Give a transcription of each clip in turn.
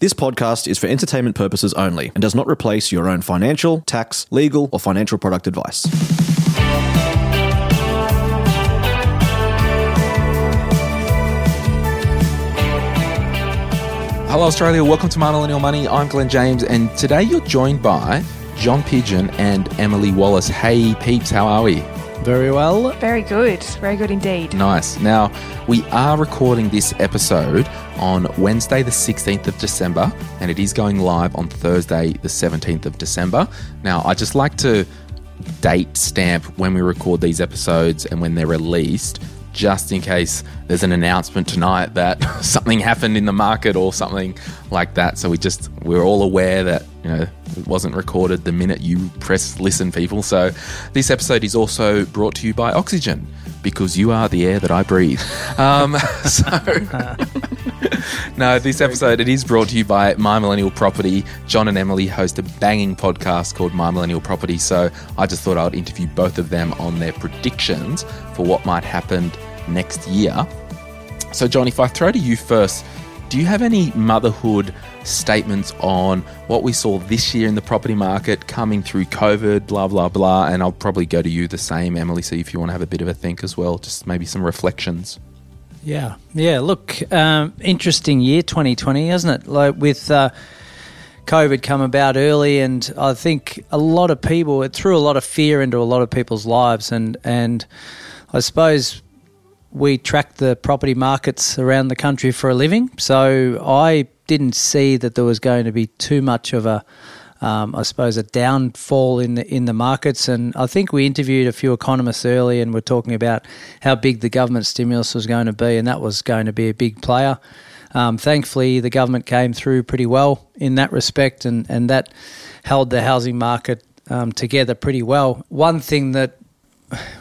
This podcast is for entertainment purposes only and does not replace your own financial, tax, legal, or financial product advice. Hello, Australia. Welcome to My Millennial Money. I'm Glen James, and today you're joined by John Pidgeon and Emily Wallace. Hey, peeps, how are we? Very well. Very good. Very good indeed. Nice. Now, we are recording this episode on Wednesday, the 16th of December, and it is going live on Thursday, the 17th of December. Now, I just like to date stamp when we record these episodes and when they're released just in case there's an announcement tonight that something happened in the market or something like that. So we just we're all aware that you know it wasn't recorded the minute you press listen, people. So this episode is also brought to you by Oxygen because you are the air that I breathe. Um, so no, this episode it is brought to you by My Millennial Property. John and Emily host a banging podcast called My Millennial Property. So I just thought I would interview both of them on their predictions for what might happen next year. So, John, if I throw to you first, do you have any motherhood statements on what we saw this year in the property market coming through COVID, blah, blah, blah? And I'll probably go to you the same, Emily. So, if you want to have a bit of a think as well, just maybe some reflections. Yeah, yeah. Look, um, interesting year 2020, hasn't it? Like with uh, COVID come about early, and I think a lot of people it threw a lot of fear into a lot of people's lives, and and I suppose we track the property markets around the country for a living, so I didn't see that there was going to be too much of a, um, I suppose, a downfall in the in the markets. And I think we interviewed a few economists early, and we're talking about how big the government stimulus was going to be, and that was going to be a big player. Um, thankfully, the government came through pretty well in that respect, and and that held the housing market um, together pretty well. One thing that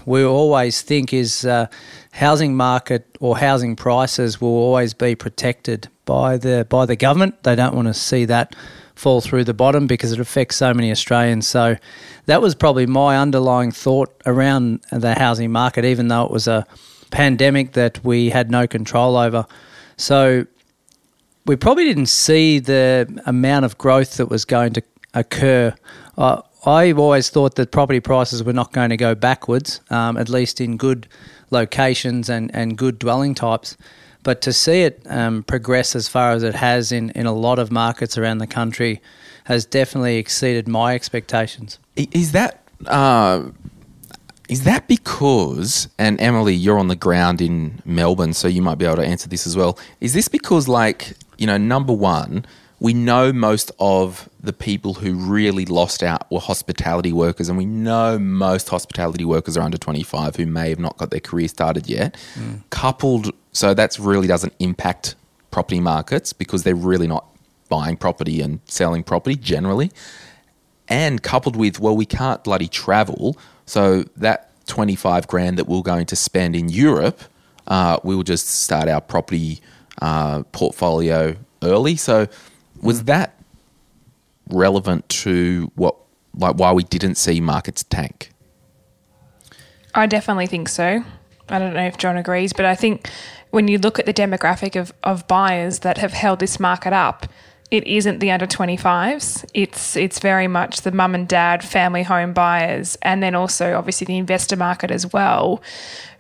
we always think is uh, housing market or housing prices will always be protected by the by the government. They don't want to see that fall through the bottom because it affects so many Australians. So that was probably my underlying thought around the housing market, even though it was a pandemic that we had no control over. So we probably didn't see the amount of growth that was going to occur. Uh, I've always thought that property prices were not going to go backwards, um, at least in good locations and, and good dwelling types. But to see it um, progress as far as it has in, in a lot of markets around the country has definitely exceeded my expectations. Is that uh, is that because? And Emily, you're on the ground in Melbourne, so you might be able to answer this as well. Is this because, like, you know, number one, we know most of the people who really lost out were hospitality workers, and we know most hospitality workers are under 25 who may have not got their career started yet. Mm. Coupled, so that really doesn't impact property markets because they're really not buying property and selling property generally. And coupled with, well, we can't bloody travel, so that 25 grand that we're going to spend in Europe, uh, we will just start our property uh, portfolio early. So, was that relevant to what like why we didn't see markets tank? I definitely think so. I don't know if John agrees, but I think when you look at the demographic of, of buyers that have held this market up, it isn't the under 25s. It's it's very much the mum and dad family home buyers and then also obviously the investor market as well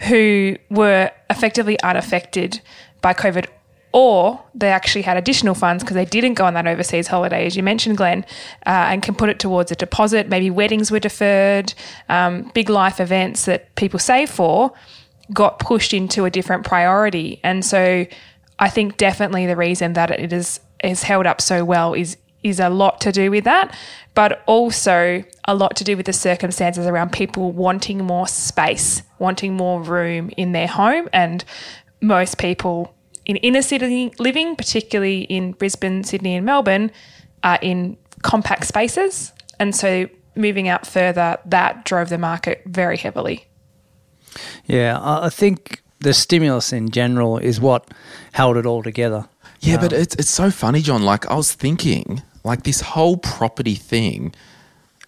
who were effectively unaffected by COVID or they actually had additional funds because they didn't go on that overseas holiday, as you mentioned, Glen, uh, and can put it towards a deposit. Maybe weddings were deferred, um, big life events that people save for got pushed into a different priority. And so I think definitely the reason that it is, is held up so well is is a lot to do with that, but also a lot to do with the circumstances around people wanting more space, wanting more room in their home. And most people in inner city living, particularly in Brisbane, Sydney, and Melbourne, are in compact spaces. And so moving out further, that drove the market very heavily. Yeah, I think the stimulus in general is what held it all together. Yeah, but it's it's so funny, John. Like I was thinking, like this whole property thing,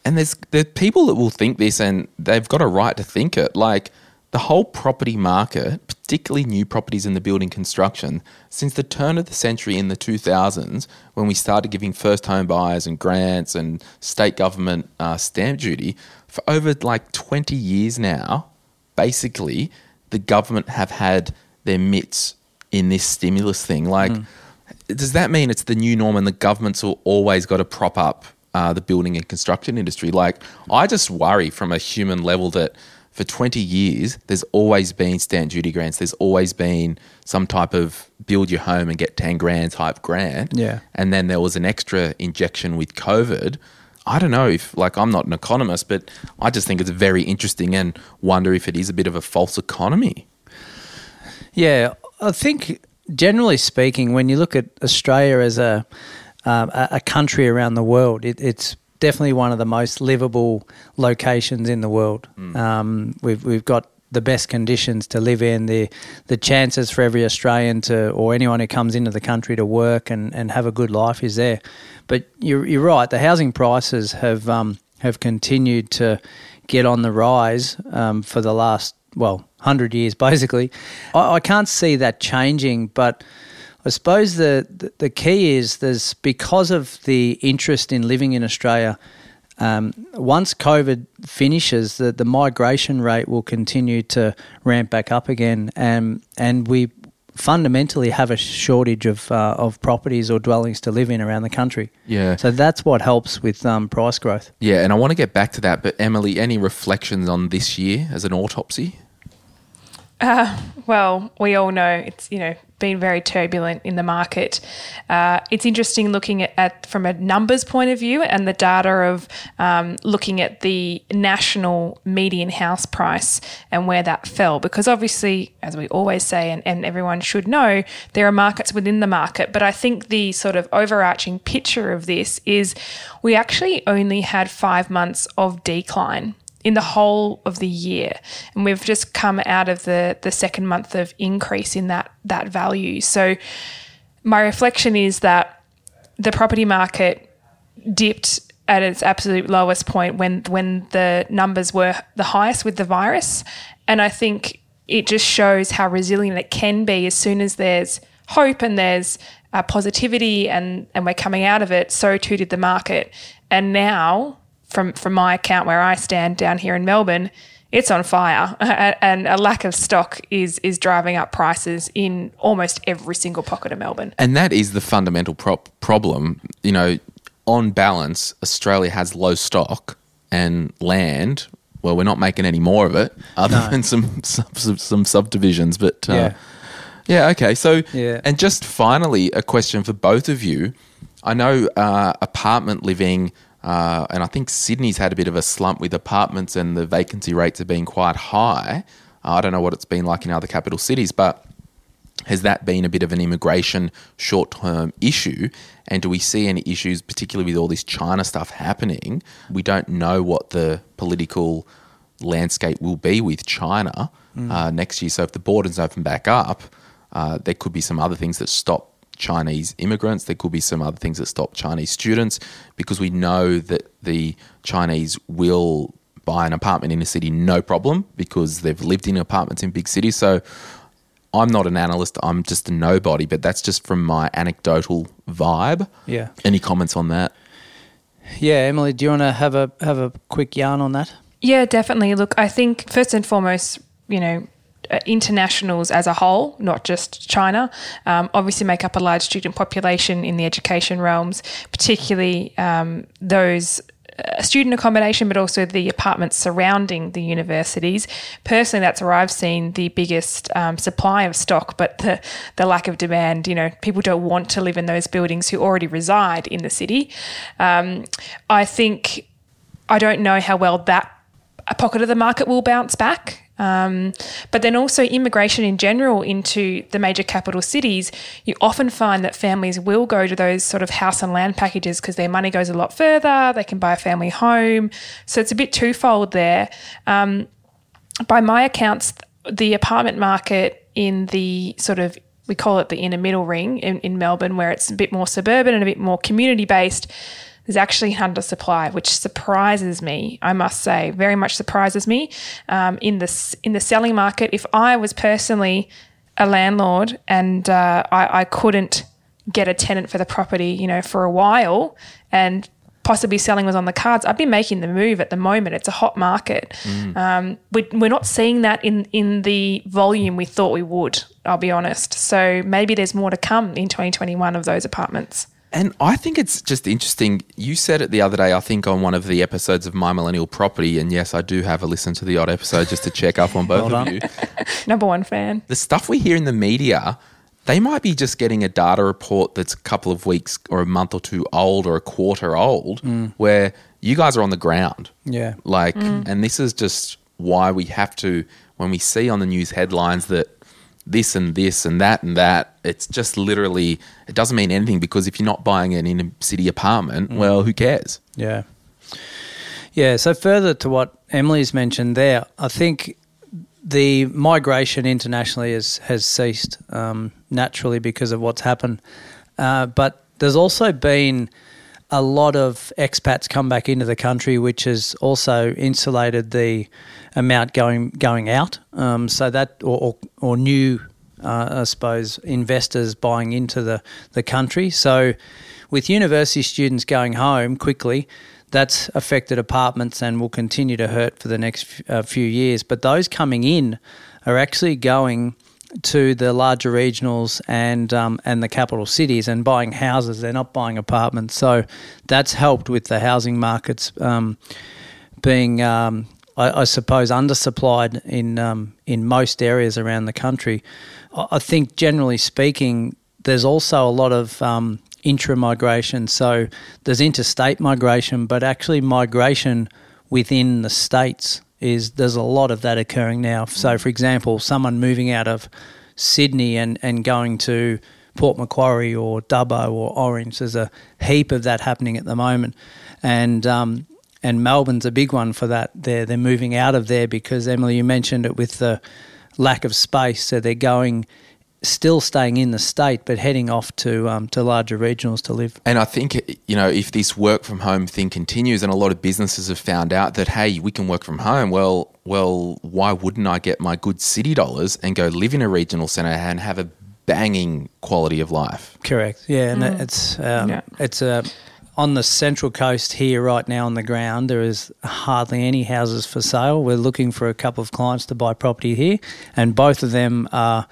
and there's there are people that will think this, and they've got a right to think it. Like the whole property market, particularly new properties in the building construction, since the turn of the century in the 2000s, when we started giving first home buyers and grants and state government uh, stamp duty, for over like 20 years now, basically the government have had their mitts in this stimulus thing. Like, does that mean it's the new norm and the government's al- always got to prop up uh, the building and construction industry? Like, I just worry from a human level that for 20 years, there's always been stamp duty grants. There's always been some type of build your home and get 10 grand type grant. Yeah. And then there was an extra injection with COVID. I don't know if, like, I'm not an economist, but I just think it's very interesting and wonder if it is a bit of a false economy. Yeah, I think generally speaking, when you look at Australia as a um, a country around the world, it, it's definitely one of the most livable locations in the world. Um, we've we've got the best conditions to live in. The the chances for every Australian to or anyone who comes into the country to work and, and have a good life is there. But you're you're right. The housing prices have um, have continued to get on the rise um, for the last well hundred years basically. I, I can't see that changing, but. I suppose the, the the key is there's because of the interest in living in Australia. Um, once COVID finishes, the, the migration rate will continue to ramp back up again, and and we fundamentally have a shortage of uh, of properties or dwellings to live in around the country. Yeah. So that's what helps with um, price growth. Yeah, and I want to get back to that, but Emily, any reflections on this year as an autopsy? Well, we all know it's you know been very turbulent in the market. Uh, it's interesting looking at, at from a numbers point of view and the data of um, looking at the national median house price and where that fell because obviously, as we always say, and, and everyone should know, there are markets within the market. But I think the sort of overarching picture of this is we actually only had five months of decline in the whole of the year. And we've just come out of the the second month of increase in that that value. So my reflection is that the property market dipped at its absolute lowest point when when the numbers were the highest with the virus. And I think it just shows how resilient it can be as soon as there's hope and there's uh, positivity and, and we're coming out of it. So too did the market. And now, from, from my account where I stand down here in Melbourne, it's on fire and a lack of stock is is driving up prices in almost every single pocket of Melbourne. And that is the fundamental prop- problem. You know, on balance, Australia has low stock and land. Well, we're not making any more of it, other than some, some some subdivisions. But uh, Yeah. yeah, okay. So, Yeah. and just finally, a question for both of you. I know uh, apartment living, uh, and I think Sydney's had a bit of a slump with apartments, and the vacancy rates have been quite high. I don't know what it's been like in other capital cities, but has that been a bit of an immigration short term issue? And do we see any issues, particularly with all this China stuff happening? We don't know what the political landscape will be with China uh, next year. So if the borders open back up, uh, there could be some other things that stop Chinese immigrants. There could be some other things that stop Chinese students because we know that the Chinese will buy an apartment in a city no problem because they've lived in apartments in big cities. So I'm not an analyst, I'm just a nobody, but that's just from my anecdotal vibe. Yeah. Any comments on that? Yeah, Emily, do you want to have a have a quick yarn on that? Yeah, definitely. Look, I think first and foremost, you know, internationals as a whole, not just China, um, obviously make up a large student population in the education realms, particularly um, those. uh, Student accommodation, but also the apartments surrounding the universities. Personally, that's where I've seen the biggest um, supply of stock, but the, the lack of demand. You know, people don't want to live in those buildings who already reside in the city. Um, I think I don't know how well that pocket of the market will bounce back. Um, but then also immigration in general into the major capital cities, you often find that families will go to those sort of house and land packages because their money goes a lot further. They can buy a family home, so it's a bit twofold there. Um, by my accounts, the apartment market in the sort of we call it the inner middle ring in, in Melbourne, where it's a bit more suburban and a bit more community based, there's actually an undersupply, which surprises me. I must say, very much surprises me. Um, in the in the selling market, if I was personally a landlord and uh, I, I couldn't get a tenant for the property, you know, for a while, and possibly selling was on the cards, I'd be making the move at the moment. It's a hot market. Mm. Um, we, we're not seeing that in, in the volume we thought we would, I'll be honest. So maybe there's more to come in 2021 of those apartments. And I think it's just interesting. You said it the other day, I think, on one of the episodes of My Millennial Property. And yes, I do have a listen to the odd episode just to check up on both well of you. Number one fan. The stuff we hear in the media they might be just getting a data report that's a couple of weeks or a month or two old or a quarter old, mm. where you guys are on the ground. Yeah. Like, mm. and this is just why we have to, when we see on the news headlines that this and this and that and that, it's just literally, it doesn't mean anything because if you're not buying an inner city apartment, mm. well, who cares? Yeah. Yeah. So, further to what Emily's mentioned there, I think the migration internationally has, has ceased um, naturally because of what's happened. Uh, but there's also been a lot of expats come back into the country, which has also insulated the amount going going out. Um, so that or or, or new, uh, I suppose, investors buying into the the country. So with university students going home quickly, that's affected apartments and will continue to hurt for the next uh, few years. But those coming in are actually going to the larger regionals and um, and the capital cities and buying houses. They're not buying apartments, so that's helped with the housing markets um, being, um, I, I, suppose, undersupplied in um, in most areas around the country. I think, generally speaking, there's also a lot of um, intra migration. So there's interstate migration, but actually migration within the states is there's a lot of that occurring now. So, for example, someone moving out of Sydney and, and going to Port Macquarie or Dubbo or Orange, there's a heap of that happening at the moment, and um, and Melbourne's a big one for that. They're they're moving out of there because Emily, you mentioned it with the lack of space, so they're going still staying in the state but heading off to um, to larger regionals to live. And I think you know if this work from home thing continues, and a lot of businesses have found out that hey, we can work from home. Well, well, why wouldn't I get my good city dollars and go live in a regional centre and have a banging quality of life? Correct. Yeah, and mm. it's um, yeah. it's a. Uh, on the central coast here right now on the ground, there is hardly any houses for sale. We're looking for a couple of clients to buy property here, and both of them are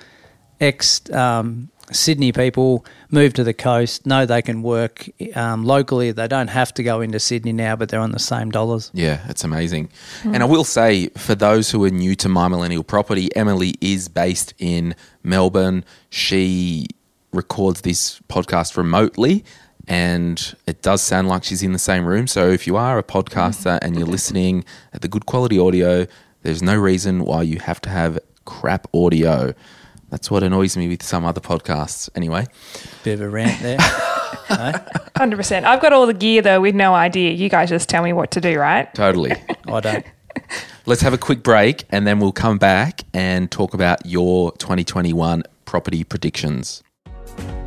ex um, Sydney people move to the coast, know they can work um, locally. They don't have to go into Sydney now, but they're on the same dollars. Yeah, it's amazing. Mm. And I will say, for those who are new to My Millennial Property, Emily is based in Melbourne. She records this podcast remotely. And it does sound like she's in the same room. So if you are a podcaster and you're listening at the good quality audio, there's no reason why you have to have crap audio. That's what annoys me with some other podcasts. Anyway, bit of a rant there. Hundred percent. I've got all the gear though, with no idea. You guys just tell me what to do, right? Totally. I don't. Let's have a quick break, and then we'll come back and talk about your 2021 property predictions.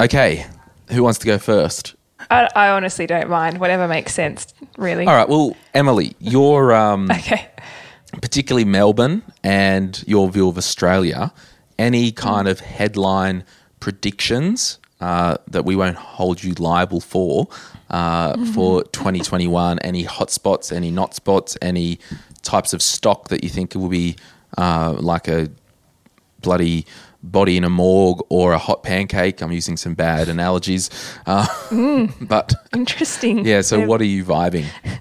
Okay, who wants to go first? I, I, honestly don't mind. Whatever makes sense, really. All right. Well, Emily, you're um, okay. Particularly Melbourne and your view of Australia. Any kind of headline predictions uh, that we won't hold you liable for uh, mm-hmm. for 2021? Any hotspots? Any not spots? Any types of stock that you think will be uh, like a bloody body in a morgue or a hot pancake. I'm using some bad analogies, uh, but Interesting. yeah. So, what are you vibing?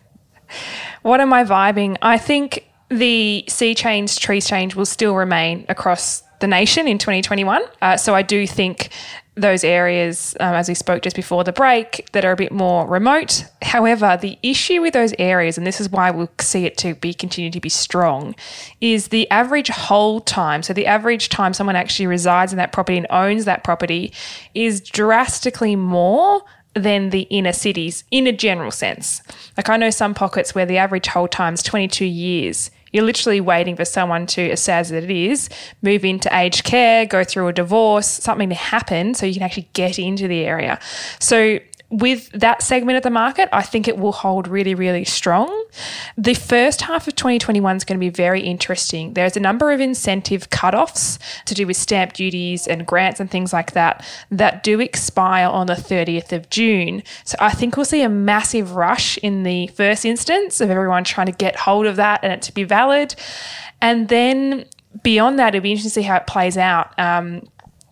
What am I vibing? I think the sea change, tree change will still remain across the nation in 2021. Uh, so I do think those areas, um, as we spoke just before the break, that are a bit more remote. However, the issue with those areas, and this is why we'll see it to be continue to be strong, is the average hold time. So the average time someone actually resides in that property and owns that property is drastically more than the inner cities in a general sense. Like I know some pockets where the average hold time is 22 years. You're literally waiting for someone to, as sad as it is, move into aged care, go through a divorce, something to happen so you can actually get into the area. So with that segment of the market, I think it will hold really, really strong. The first half of 2021 is going to be very interesting. There's a number of incentive cutoffs to do with stamp duties and grants and things like that that do expire on the 30th of June. So I think we'll see a massive rush in the first instance of everyone trying to get hold of that and it to be valid. And then beyond that, it'll be interesting to see how it plays out. Um,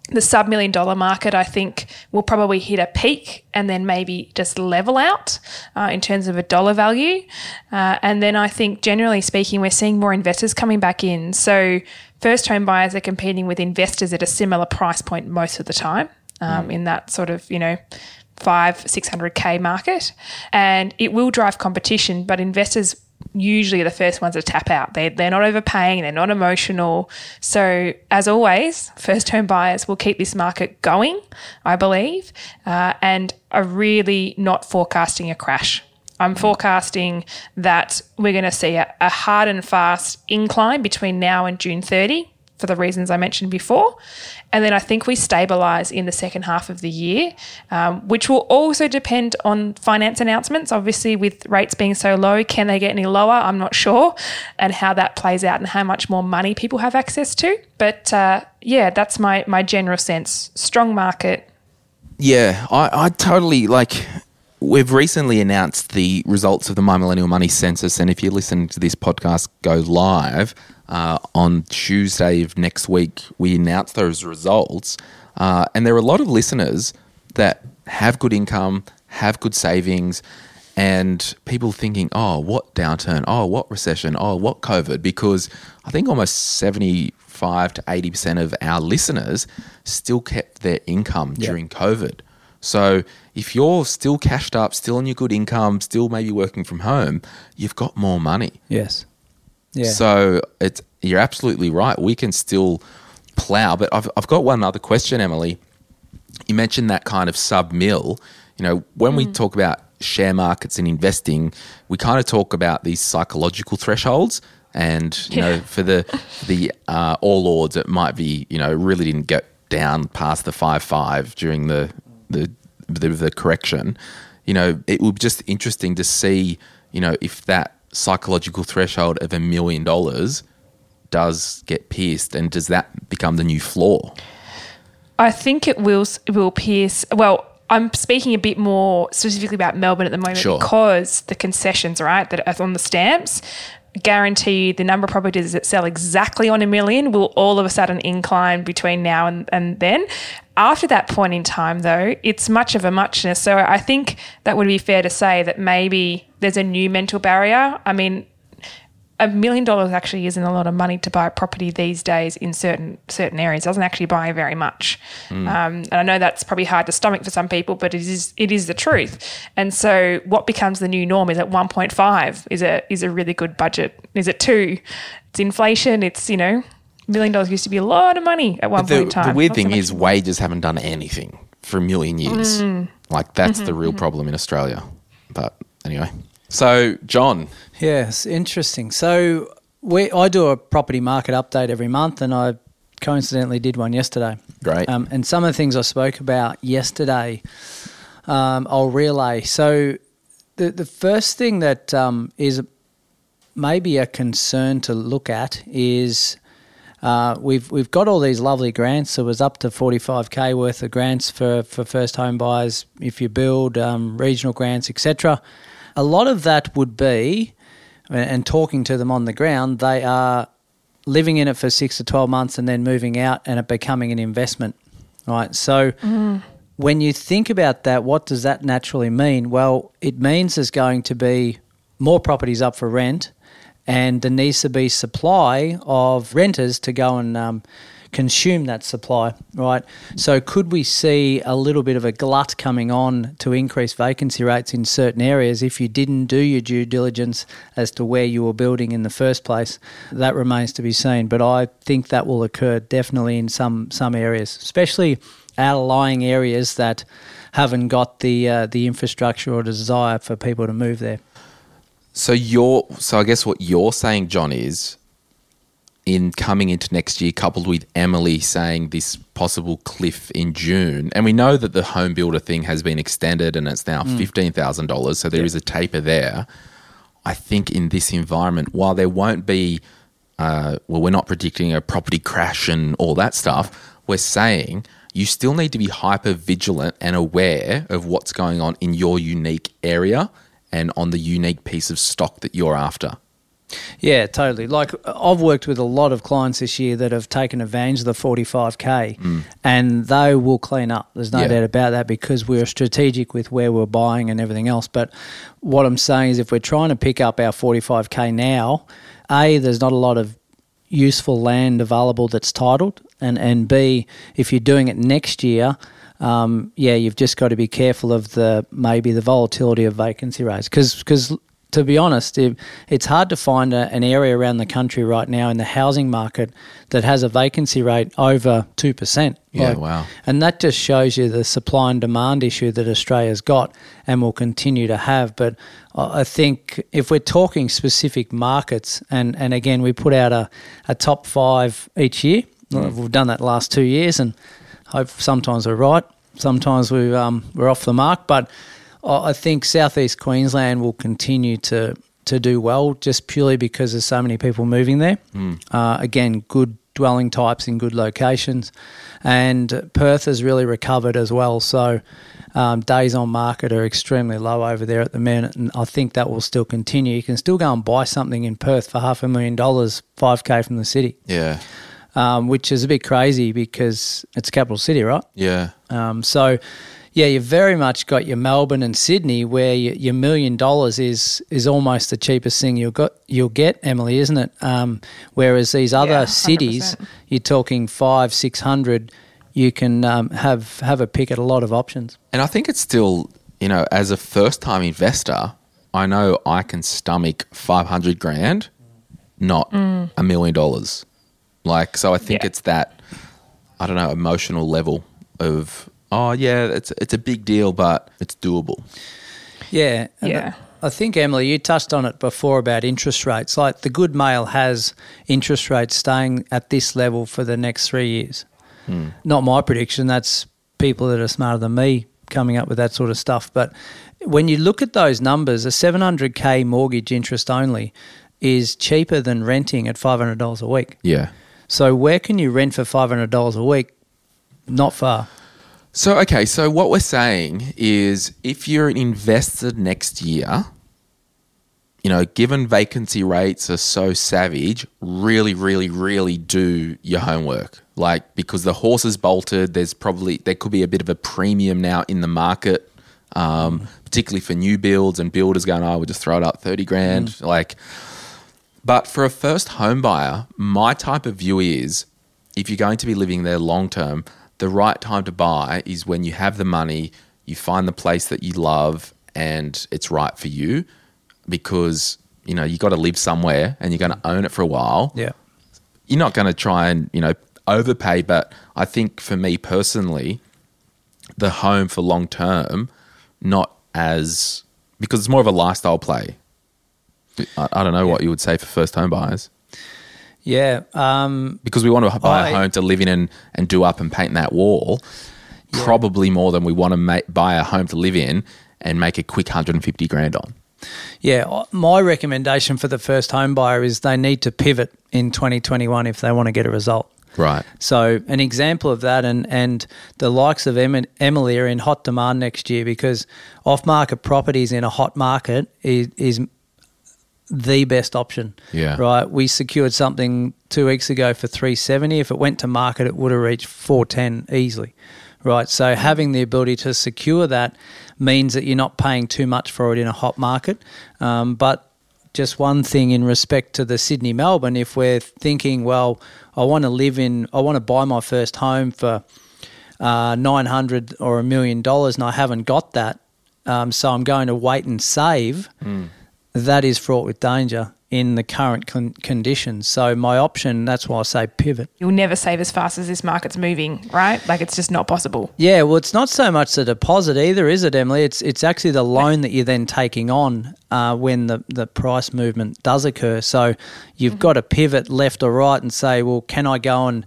the sub million dollar market, I think, will probably hit a peak and then maybe just level out uh, in terms of a dollar value. Uh, and then I think, generally speaking, we're seeing more investors coming back in. So, first home buyers are competing with investors at a similar price point most of the time um, in that sort of, you know, five, 600K market. And it will drive competition, but investors usually are the first ones to tap out. They, they're not overpaying, they're not emotional. So, as always, first home buyers will keep this market going, I believe, uh, and are really not forecasting a crash. I'm forecasting that we're going to see a, a hard and fast incline between now and June 30 for the reasons I mentioned before. And then I think we stabilise in the second half of the year, um, which will also depend on finance announcements. Obviously, with rates being so low, can they get any lower? I'm not sure, and how that plays out and how much more money people have access to. But uh, yeah, that's my my general sense. Strong market. Yeah, I, I totally like. We've recently announced the results of the My Millennial Money Census, and if you listen to this podcast go live uh, on Tuesday of next week, we announce those results. Uh, and there are a lot of listeners that have good income, have good savings, and people thinking, oh, what downturn? Oh, what recession? Oh, what COVID? Because I think almost 75 to 80% of our listeners still kept their income during COVID. So if you're still cashed up, still on your good income, still maybe working from home, you've got more money. Yes. Yeah. So it's you're absolutely right. We can still plow, but I've I've got one other question, Emily. You mentioned that kind of sub mill. You know, when we talk about share markets and investing, we kind of talk about these psychological thresholds. And you know, for the the uh, All Ords, it might be you know really didn't get down past the five five during the the the, the correction. You know, it would be just interesting to see you know if that psychological threshold of a million dollars does get pierced, and does that become the new floor? I think it will it will pierce. Well, I'm speaking a bit more specifically about Melbourne at the moment Sure. because the concessions, right, that are on the stamps guarantee the number of properties that sell exactly on a million will all of a sudden incline between now and, and then. After that point in time, though, it's much of a muchness. So I think that would be fair to say that maybe there's a new mental barrier. I mean, a million dollars actually isn't a lot of money to buy a property these days in certain certain areas. It doesn't actually buy very much, um, and I know that's probably hard to stomach for some people, but it is it is the truth. And so, what becomes the new norm is at one point five is a is a really good budget. Is it two? It's inflation. It's you know, million dollars used to be a lot of money at one the, point in time. the weird Not so thing much is wages haven't done anything for a million years. Mm. Like that's Mm-hmm, the real problem in Australia. But anyway, so John, Yes, interesting. So we, I do a property market update every month, and I coincidentally did one yesterday. Great. Um, and some of the things I spoke about yesterday, um, I'll relay. So the the first thing that um, is maybe a concern to look at is. Uh, we've we've got all these lovely grants. There was up to forty five k worth of grants for, for first home buyers if you build um, regional grants, etc. A lot of that would be and, talking to them on the ground, they are living in it for six to 12 months and then moving out and it becoming an investment, right? So when you think about that, what does that naturally mean? Well, it means there's going to be more properties up for rent and there needs to be supply of renters to go and um, consume that supply, right? So, could we see a little bit of a glut coming on to increase vacancy rates in certain areas if you didn't do your due diligence as to where you were building in the first place? That remains to be seen, but I think that will occur definitely in some some areas, especially outlying areas that haven't got the uh, the infrastructure or desire for people to move there. So you're so I guess what you're saying, John, is in coming into next year, coupled with Emily saying this possible cliff in June, and we know that the home builder thing has been extended and it's now fifteen thousand dollars, so there is a taper there. I think in this environment, while there won't be, uh, well, we're not predicting a property crash and all that stuff. We're saying you still need to be hyper vigilant and aware of what's going on in your unique area and on the unique piece of stock that you're after. Yeah, totally. Like I've worked with a lot of clients this year that have taken advantage of the 45k mm. and they will clean up. There's no Yeah. doubt about that because we're strategic with where we're buying and everything else. But what I'm saying is if we're trying to pick up our 45k now, A, there's not a lot of useful land available that's titled and, and B, if you're doing it next year, um, yeah, you've just got to be careful of the maybe the volatility of vacancy rates because to be honest, it, it's hard to find a, an area around the country right now in the housing market that has a vacancy rate over two percent. Yeah, wow. And that just shows you the supply and demand issue that Australia's got and will continue to have. But I think if we're talking specific markets, and, and again, we put out a, a top five each year. We've done that last two years, and hope sometimes we're right, sometimes we um, we're off the mark. But I think southeast Queensland will continue to to do well just purely because there's so many people moving there. Uh, again, good dwelling types in good locations, and Perth has really recovered as well. So. Um, days on market are extremely low over there at the minute, and I think that will still continue. You can still go and buy something in Perth for half a million dollars, five k from the city, Yeah. Um, which is a bit crazy because it's a capital city, right? Yeah. Um, so, yeah, you've very much got your Melbourne and Sydney, where your, your million dollars is is almost the cheapest thing you'll got you'll get, Emily, isn't it? Um, whereas these other Yeah, cities, you're talking five, six hundred. You can um, have have a pick at a lot of options. And I think it's still, you know, as a first time investor, I know I can stomach 500 grand, not a million dollars. Like, so I think Yeah. it's that, I don't know, emotional level of, oh, yeah, it's, it's a big deal, but it's doable. Yeah. and Yeah. I think, Emily, you touched on it before about interest rates. Like the good mail has interest rates staying at this level for the next three years. Hmm. Not my prediction. That's people that are smarter than me coming up with that sort of stuff. But when you look at those numbers, a 700K mortgage interest only is cheaper than renting at $500 a week. Yeah. So where can you rent for $500 a week? Not far. So, okay, so what we're saying is if you're an investor next year, you know, given vacancy rates are so savage, really, really, really do your homework. Like, because the horse is bolted, there's probably, there could be a bit of a premium now in the market, um, particularly for new builds and builders going, oh, we'll just throw it up 30 grand. Like, but for a first home buyer, my type of view is if you're going to be living there long term, the right time to buy is when you have the money, you find the place that you love, and it's right for you because you know you got to live somewhere and you're going to own it for a while. Yeah. You're not going to try and you know overpay, but I think for me personally, the home for long term, not as because it's more of a lifestyle play. I, I don't know what you would say for first home buyers Yeah. Um, because we want to buy I- a home to live in and, and do up and paint that wall. Probably more than we want to ma- buy a home to live in and make a quick 150 grand on. Yeah, my recommendation for the first home buyer is they need to pivot in 2021 if they want to get a result. Right. So, an example of that, and, and the likes of em- Emily are in hot demand next year because off market properties in a hot market is, is the best option. Yeah. Right. We secured something two weeks ago for 370. If it went to market, it would have reached 410 easily. Right. So having the ability to secure that means that you're not paying too much for it in a hot market. Um, but just one thing in respect to the Sydney Melbourne, if we're thinking, well, I want to live in, I want to buy my first home for uh, 900 or a million dollars and I haven't got that, um, so I'm going to wait and save, that is fraught with danger in the current con- conditions. So my option, that's why I say pivot. You'll never save as fast as this market's moving, right? Like it's just not possible. Yeah, well, it's not so much the deposit either, is it, Emily? It's it's actually the loan that you're then taking on uh, when the, the price movement does occur. So you've got to pivot left or right and say, well, can I go and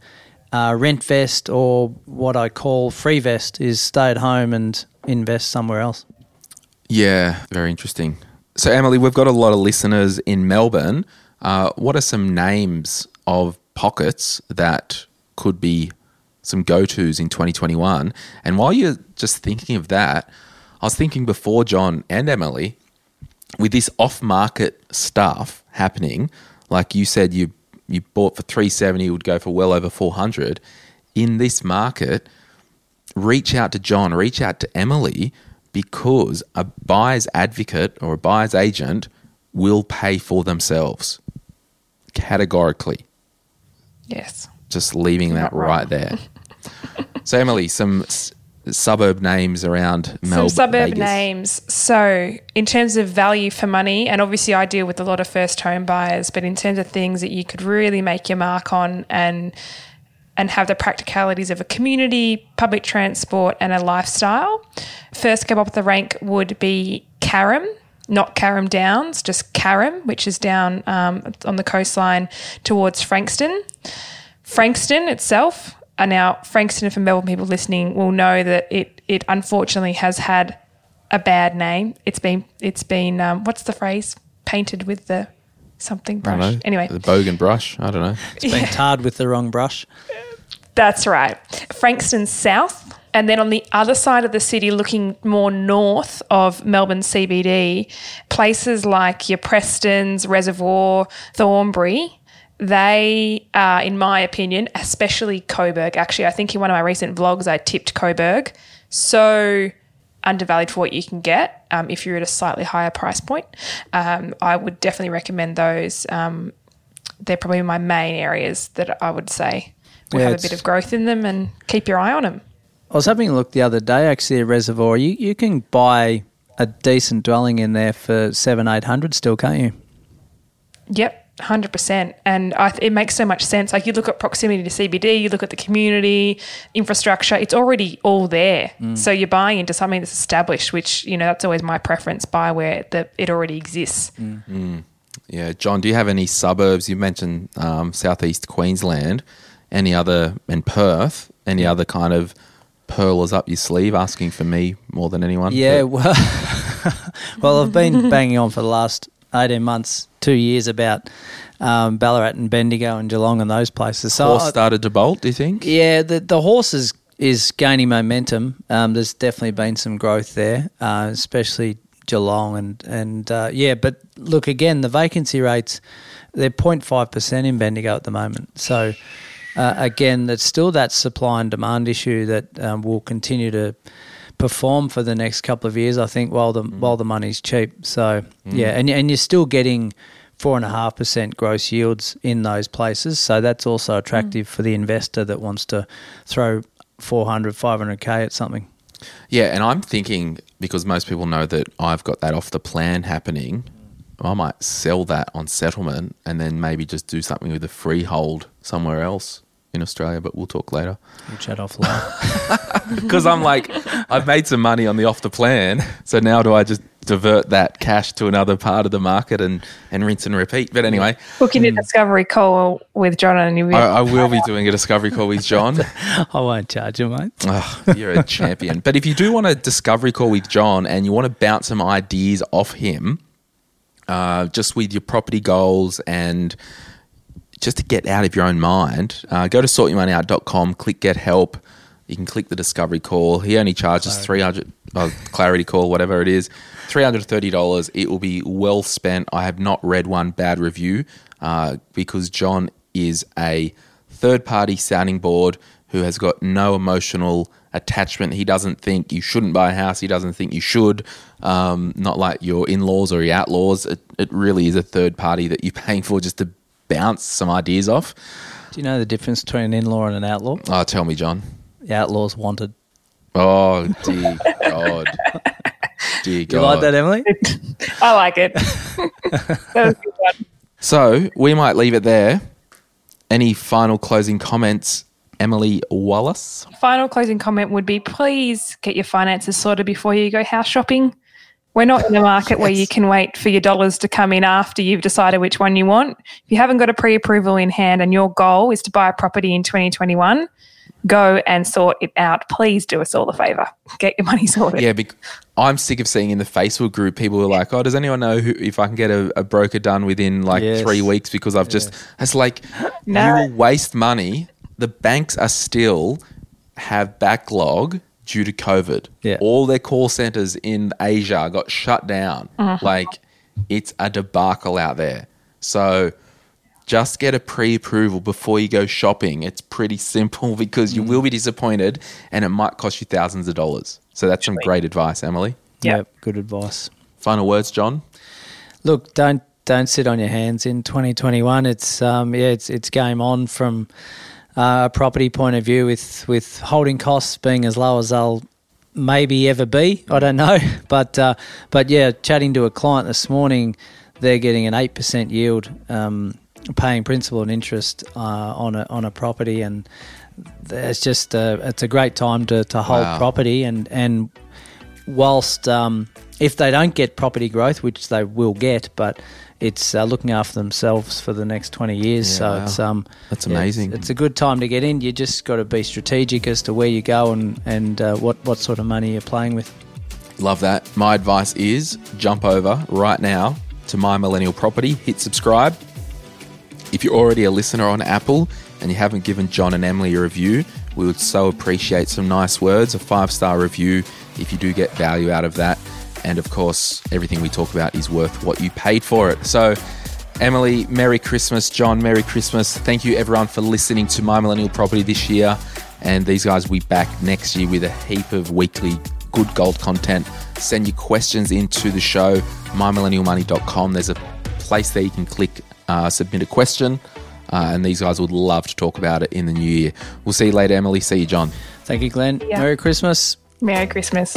uh, rent vest or what I call free vest is stay at home and invest somewhere else. Yeah, very interesting. So, Emily, we've got a lot of listeners in Melbourne. Uh, what are some names of pockets that could be some go tos in 2021? And while you're just thinking of that, I was thinking before John and Emily, with this off market stuff happening, like you said, you you bought for 370, it would go for well over 400. In this market, reach out to John, reach out to Emily, because a buyer's advocate or a buyer's agent will pay for themselves categorically. Yes. Just leaving that right there. so, Emily, some s- suburb names around Melbourne. Some suburb Vegas. names. So, in terms of value for money, and obviously I deal with a lot of first home buyers, but in terms of things that you could really make your mark on and and have the practicalities of a community, public transport, and a lifestyle. First go up the rank would be Carrum, not Carrum Downs, just Carrum, which is down um, on the coastline towards Frankston. Frankston itself, and now Frankston, for Melbourne people listening, will know that it it unfortunately has had a bad name. It's been it's been um, what's the phrase? Painted with the something I don't brush. know. Anyway, The bogan brush. I don't know. It's been tarred with the wrong brush. That's right. Frankston South. And then on the other side of the city, looking more north of Melbourne CBD, places like your Prestons, Reservoir, Thornbury, they are, in my opinion, especially Coburg. Actually, I think in one of my recent vlogs, I tipped Coburg. So undervalued for what you can get um, if you're at a slightly higher price point. Um, I would definitely recommend those. Um, they're probably my main areas that I would say will Yeah, have a bit of growth in them and keep your eye on them. I was having a look the other day, actually, at Reservoir. You, you can buy a decent dwelling in there for seven, eight hundred still, can't you? Yep, hundred percent. And I th- it makes so much sense. Like you look at proximity to CBD, you look at the community infrastructure. It's already all there. Mm. So you're buying into something that's established, which you know that's always my preference. Buy where the, it already exists. Mm. Mm. Yeah, John, do you have any suburbs? You mentioned um, southeast Queensland. Any other, and Perth, any other kind of pearlers up your sleeve asking for me more than anyone? Yeah, But- well, well, I've been banging on for the last 18 months, two years about um, Ballarat and Bendigo and Geelong and those places. So, Horse I- started to bolt, do you think? yeah, the, the horse is, is gaining momentum. Um, there's definitely been some growth there, uh, especially Geelong. And, and uh, yeah, but look, again, the vacancy rates, they're 0.5% in Bendigo at the moment. So, uh, again, that's still that supply and demand issue that um, will continue to perform for the next couple of years. I think while the while the money's cheap. So yeah, and and you're still getting four and a half percent gross yields in those places. So that's also attractive for the investor that wants to throw 400, 500 k at something. Yeah, and I'm thinking because most people know that I've got that off the plan happening, I might sell that on settlement and then maybe just do something with a freehold somewhere else in Australia, but we'll talk later. We'll chat offline. Because I'm like, I've made some money on the off the plan, so now do I just divert that cash to another part of the market and, and rinse and repeat? But anyway, Book in a discovery call with John and you'll I, I will be doing a discovery call with John. I won't charge you, mate. Oh, you're a champion. But if you do want a discovery call with John and you want to bounce some ideas off him, uh, just with your property goals and just to get out of your own mind, uh, go to sortyourmoneyout.com, click get help. You can click the discovery call. He only charges 300 uh, clarity call, whatever it is. $330. It will be well spent. I have not read one bad review uh, because John is a third party sounding board who has got no emotional attachment. He doesn't think you shouldn't buy a house. He doesn't think you should. Um, not like your in laws or your outlaws. It, it really is a third party that you're paying for just to bounce some ideas off. Do you know the difference between an in-law and an outlaw? Oh, tell me, John. The outlaw's wanted. Oh, dear God. Dear God. You like that, Emily? I like it. that was a good one. So we might leave it there. Any final closing comments, Emily Wallace? Final closing comment would be please get your finances sorted before you go house shopping. We're not in a market where you can wait for your dollars to come in after you've decided which one you want. If you haven't got a pre approval in hand and your goal is to buy a property in 2021, go and sort it out. Please do us all the favor. Get your money sorted. Yeah, bec- I'm sick of seeing in the Facebook group people who are like, "Oh, does anyone know who, if I can get a, a broker done within like Yes. three weeks?" Because I've just it's like No. you will waste money. The banks are still have backlog due to COVID. Yeah. all their call centers in Asia got shut down. Like it's a debacle out there. So just get a pre-approval before you go shopping. It's pretty simple because you will be disappointed and it might cost you thousands of dollars. So that's some great advice, Emily. Yep. Good advice. Final words, John. Look, don't don't sit on your hands in 2021. It's um, yeah, it's it's game on from uh, a property point of view with with holding costs being as low as they'll maybe ever be. I don't know, but uh, but yeah, chatting to a client this morning, they're getting an eight percent yield, um, paying principal and interest uh, on a on a property, and it's just uh, it's a great time to to hold Wow. property and and whilst um, if they don't get property growth, which they will get, but it's uh, looking after themselves for the next 20 years. Yeah, so wow. it's um, That's yeah, it's- amazing. It's, a good time to get in. You just got to be strategic as to where you go and and uh, what what sort of money you're playing with. Love that. My advice is jump over right now to My Millennial Property, hit subscribe. If you're already a listener on Apple and you haven't given John and Emily a review, we would so appreciate some nice words, a five star review if you do get value out of that. And of course, everything we talk about is worth what you paid for it. So, Emily, Merry Christmas. John, Merry Christmas. Thank you, everyone, for listening to My Millennial Property this year. And these guys will be back next year with a heap of weekly good gold content. Send your questions into the show, mymillennialmoney.com. There's a place there you can click uh, submit a question. Uh, and these guys would love to talk about it in the new year. We'll see you later, Emily. See you, John. Thank you, Glen. Yeah. Merry Christmas. Merry Christmas.